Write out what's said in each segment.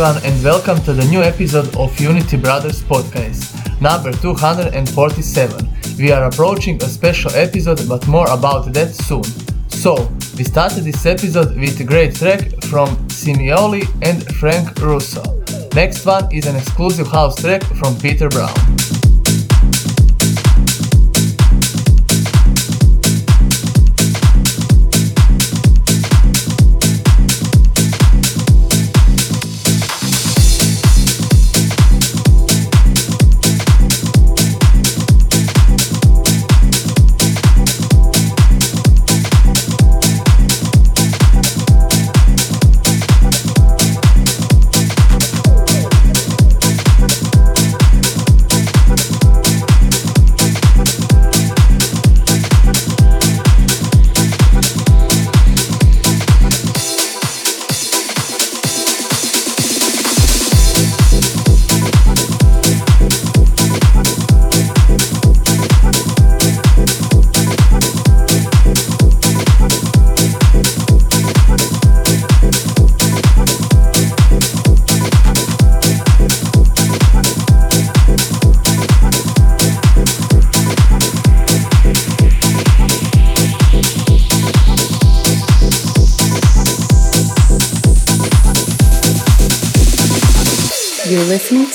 Everyone and welcome to the new episode of Unity Brothers podcast, number 247. We are approaching a special episode but more about that soon. So, we started this episode with a great track from Simioli and Frank Russo. Next one is an exclusive house track from Peter Brown.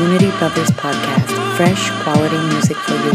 Unity Brothers podcast, fresh quality music for your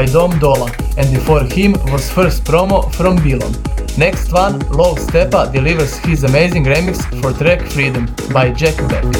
by Dom Dola, and before him was first promo from Bilon. Next one, Low Steppa delivers his amazing remix for track Freedom by Jack Beck.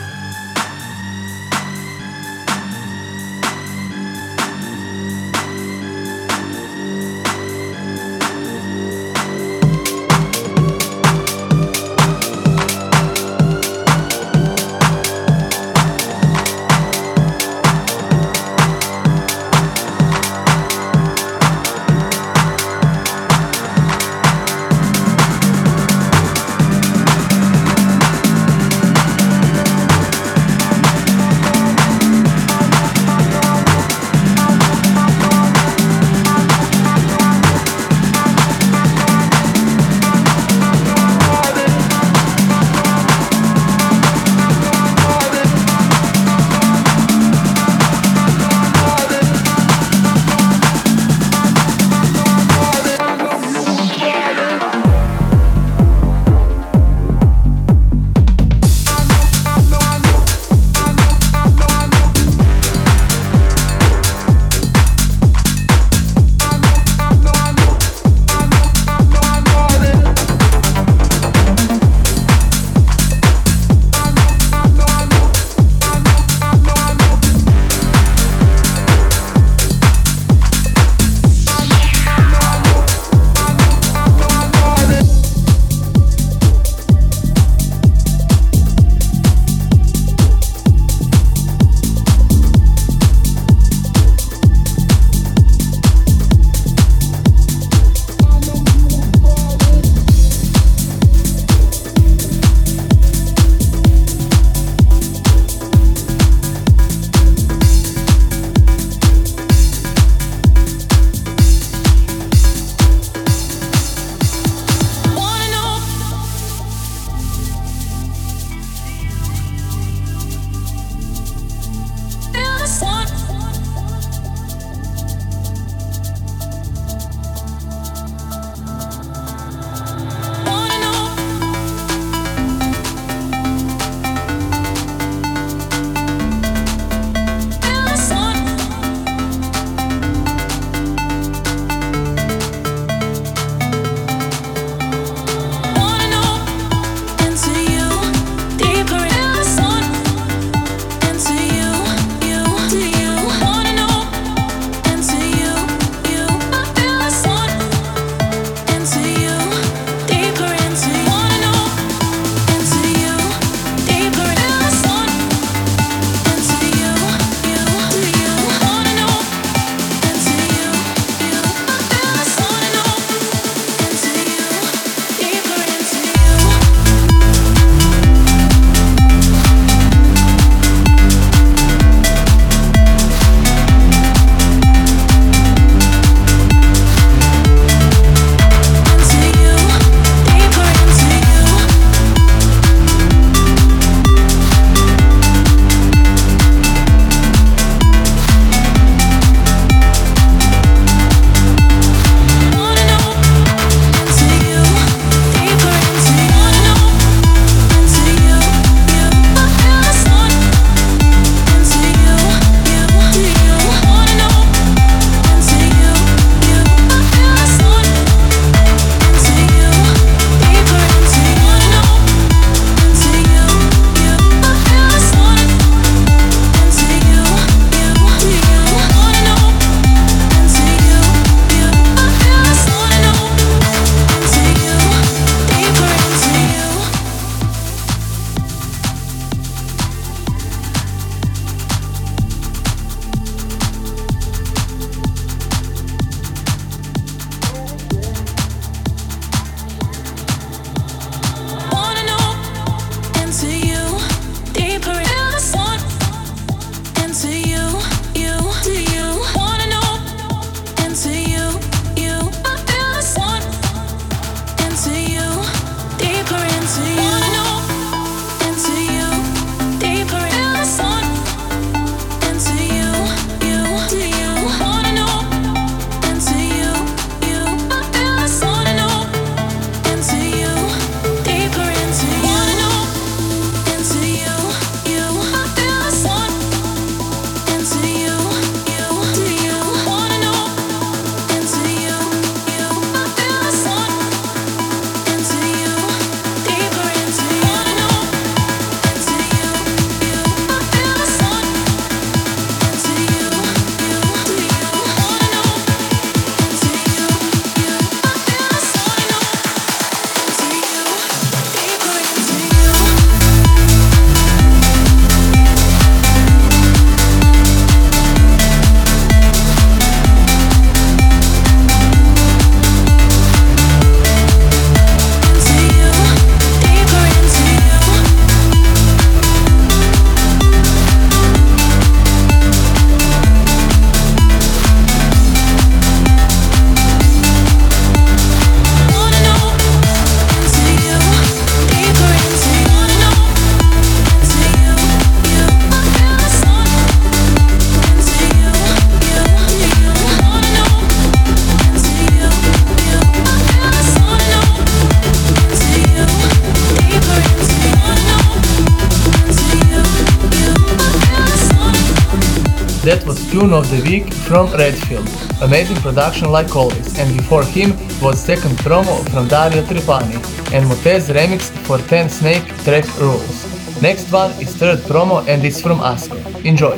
Tune of the Week from Redfield. Amazing production like always, and before him was second promo from Dario Tripani and Motez remix for 10 Snake track Rules. Next one is third promo and it's from Asko. Enjoy!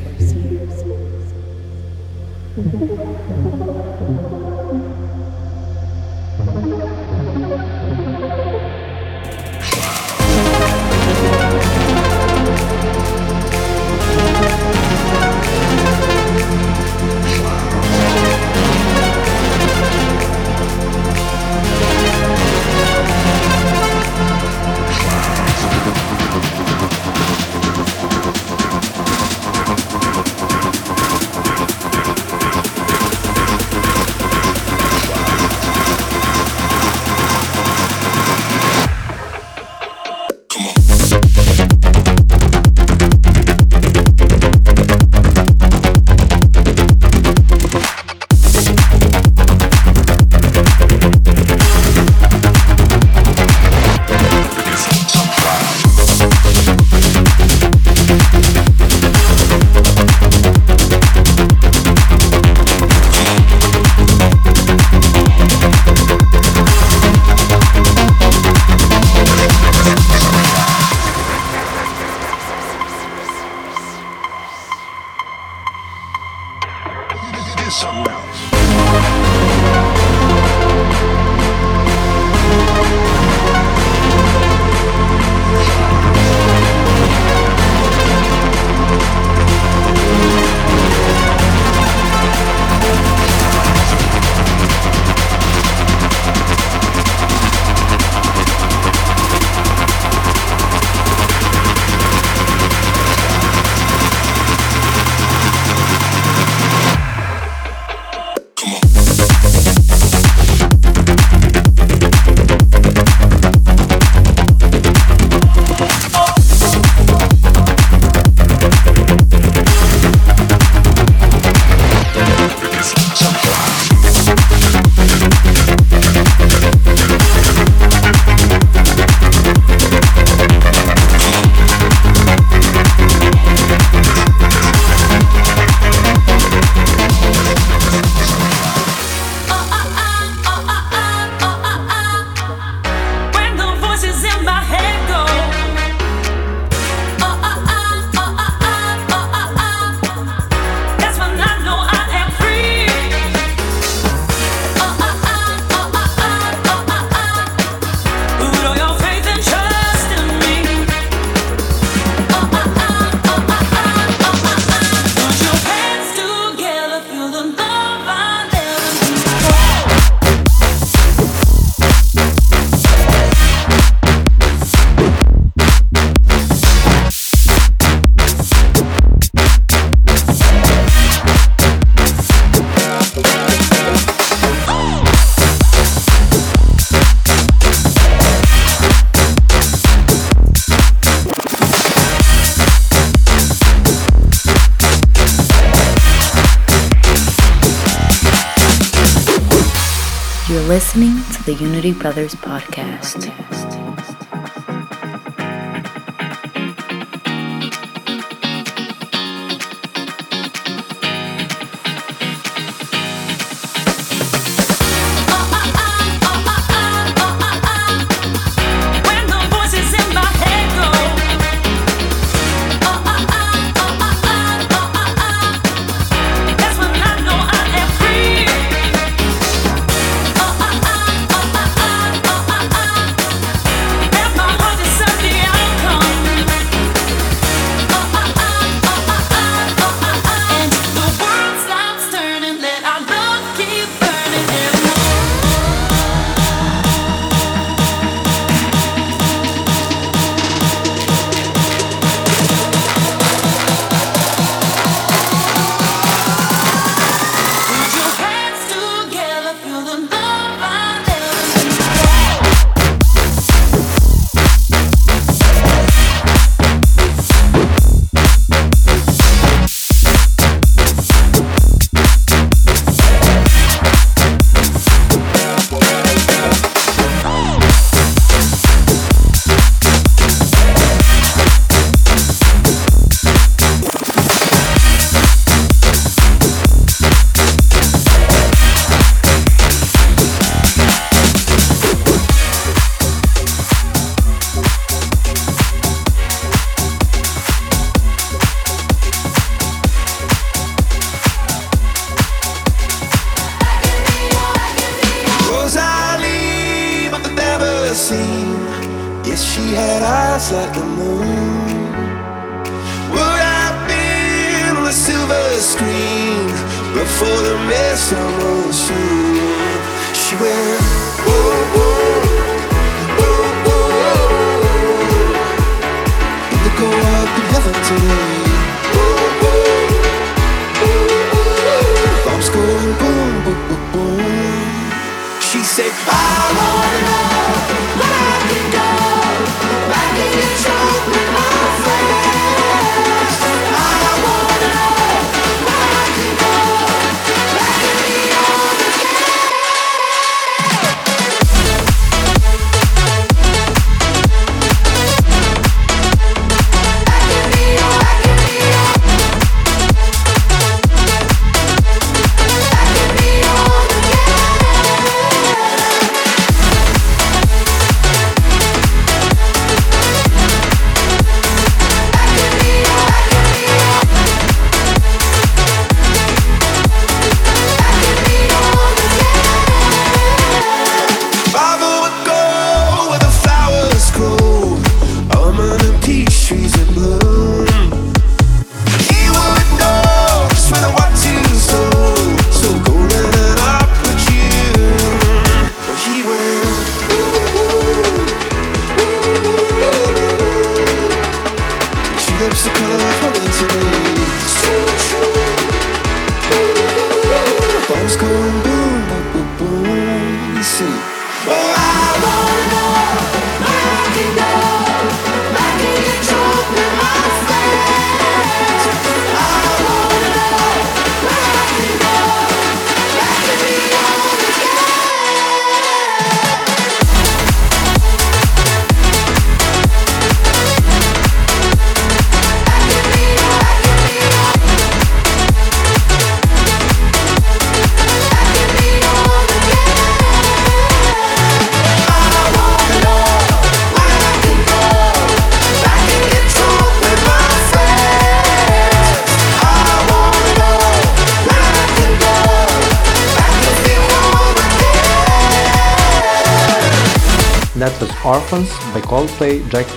Listening to the Unity Brothers podcast. That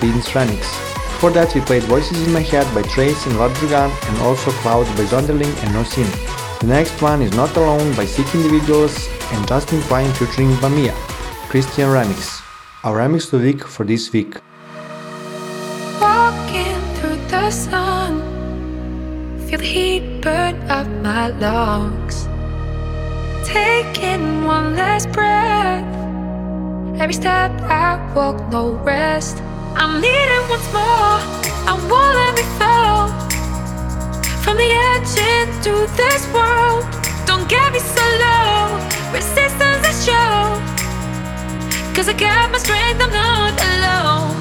Beans remix. For that we played Voices in My Head by Trace and Rodrigan and also Clouds by Zonderling and Nosin. The next one is Not Alone by Sick Individuals and Justin Klein featuring Bamia, Christian remix. Our remix to week for this week. Walking through the sun, feel the heat burn up my lungs. Taking one last breath Every step I walk, no rest. I'm needing once more. I won't let me fall from the edge into this world. Don't get me so low. resistance is show. Cause I got my strength, I'm not alone.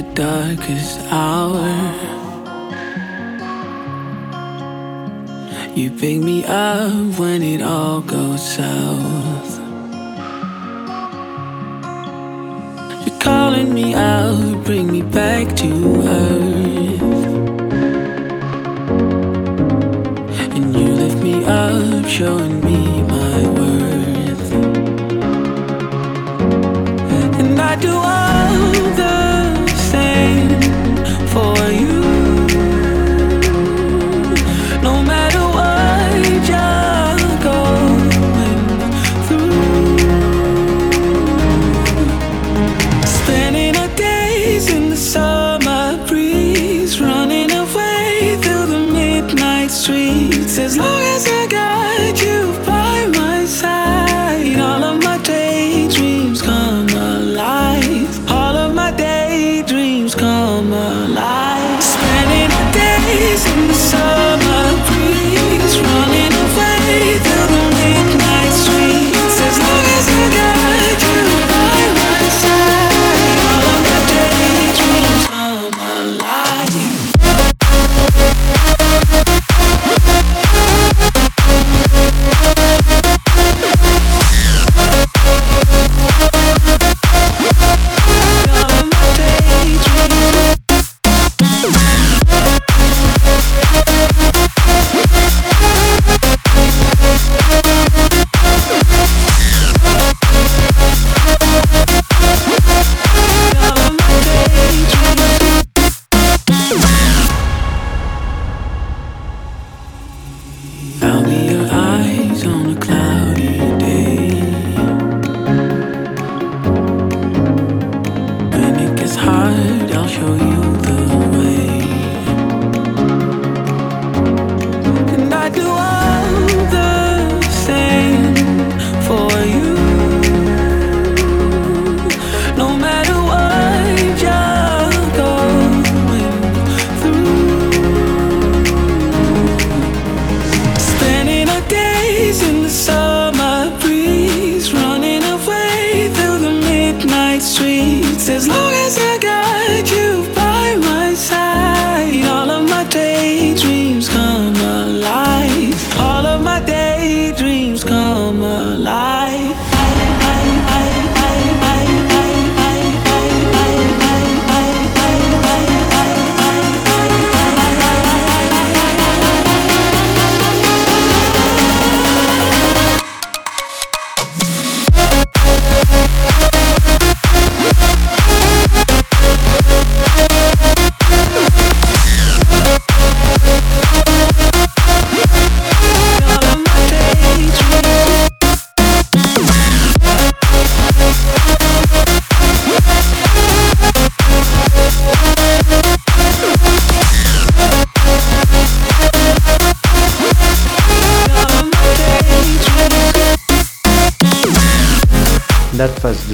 the darkest hour. You pick me up when it all goes south. You're calling me out, bring me back to earth. And you lift me up, showing me my.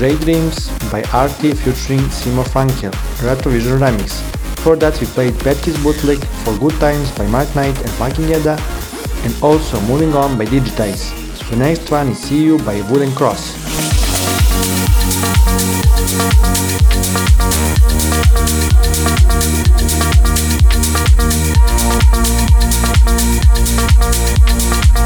Daydreams Dreams by RT featuring Simo Frankel, Retrovision Remix. For that we played Betty's Bootleg for Good Times by Mark Knight and Funkagenda, and also Moving On by Digitize. The next one is See You by Wooden Cross. Thank you.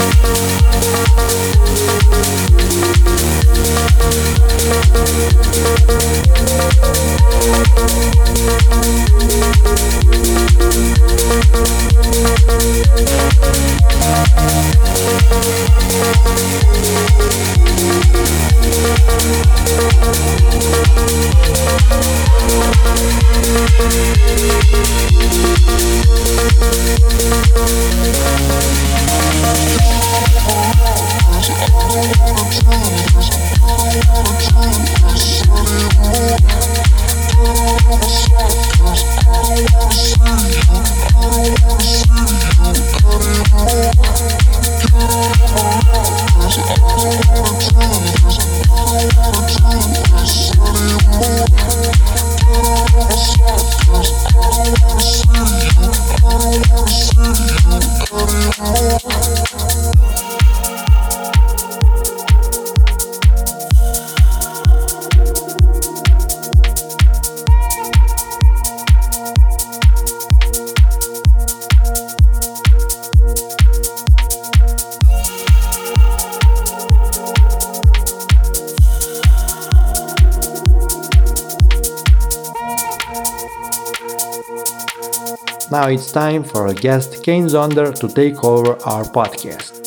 Thank Oh, now it's time for our guest Kane Sonder to take over our podcast.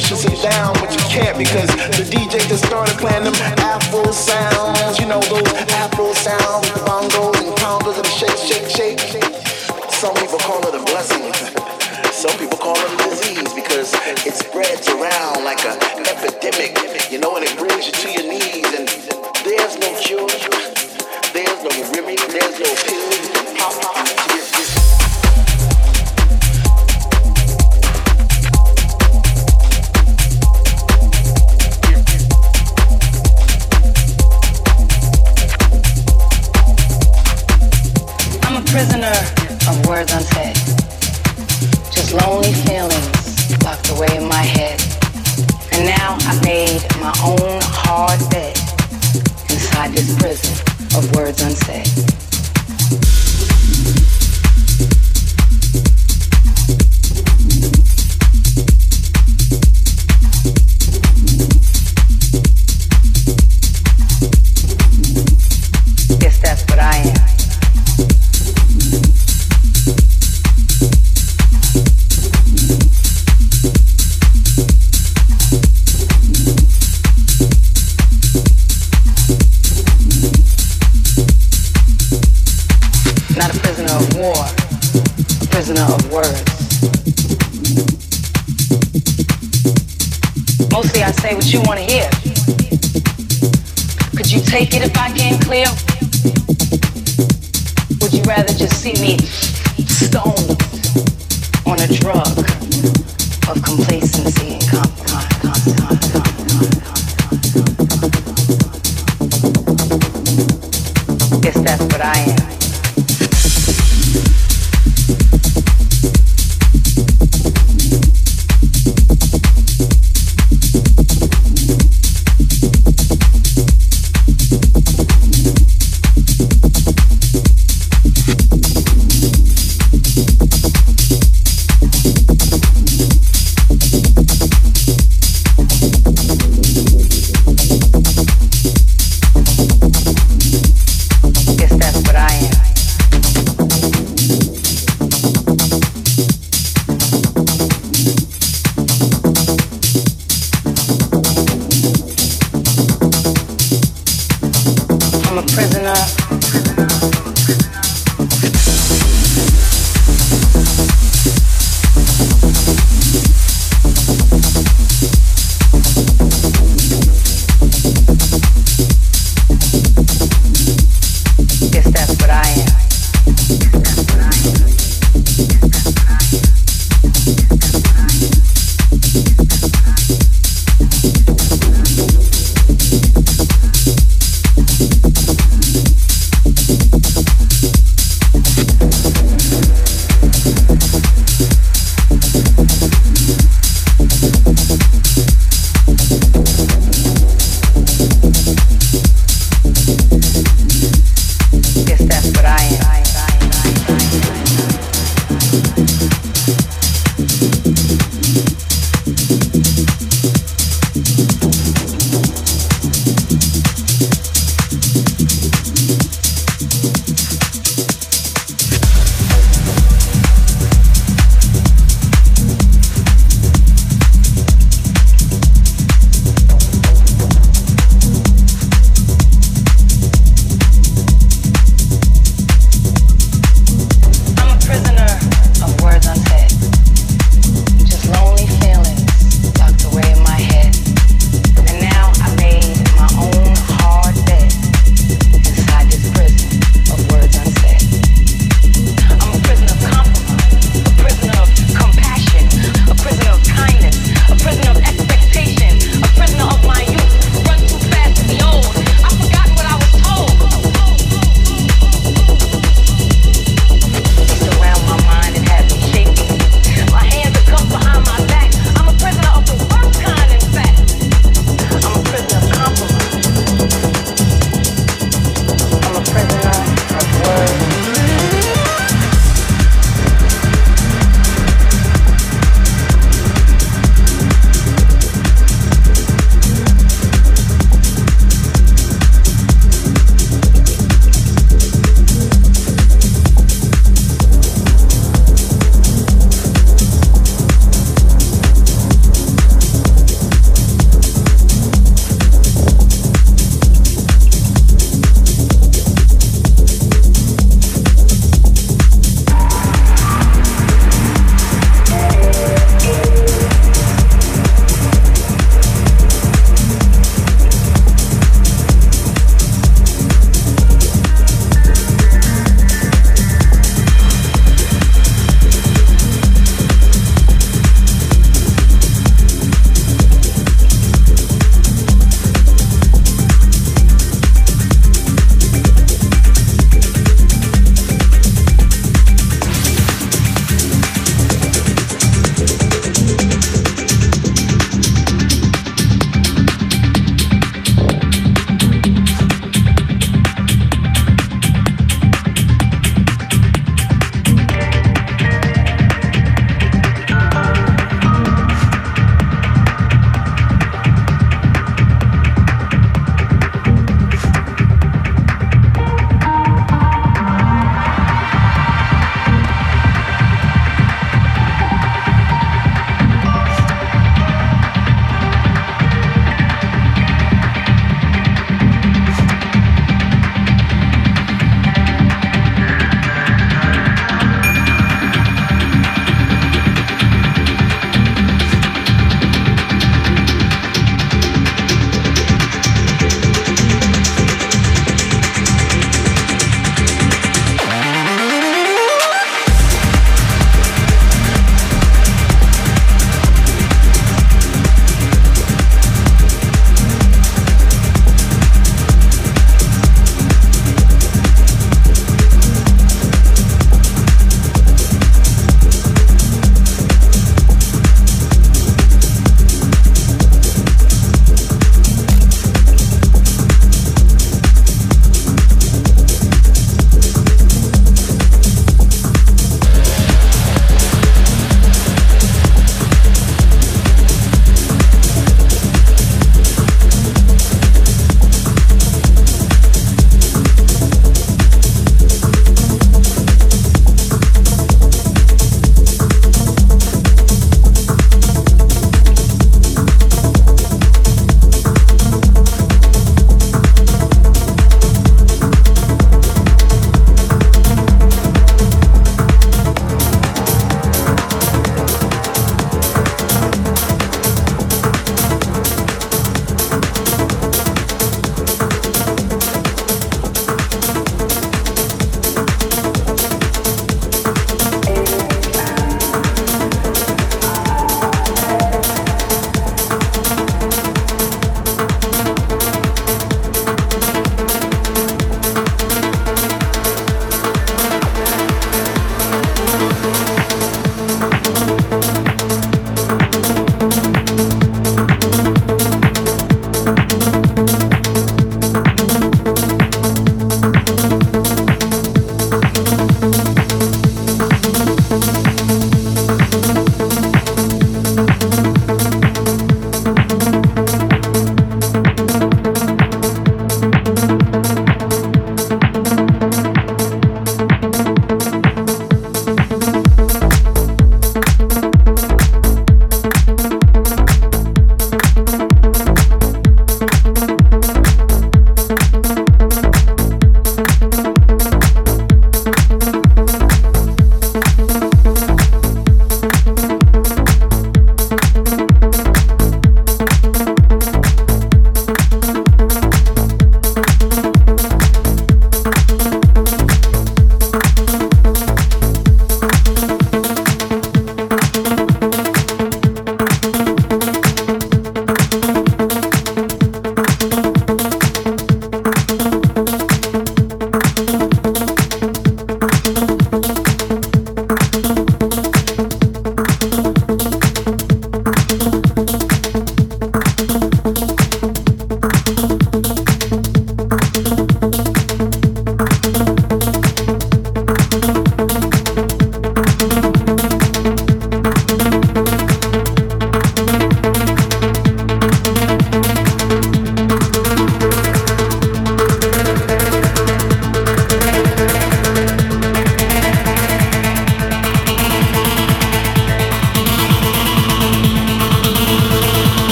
you should sit down, but you can't because the DJ just started playing them Afro sounds. You know those Afro sounds with the bongos and congas and the shake, shake, shake. Some people call it a blessing. Some people call it a disease because it spreads around like a, epidemic, you know, and it brings you to your knees. And there's no cure, there's no remedy, there's no pill.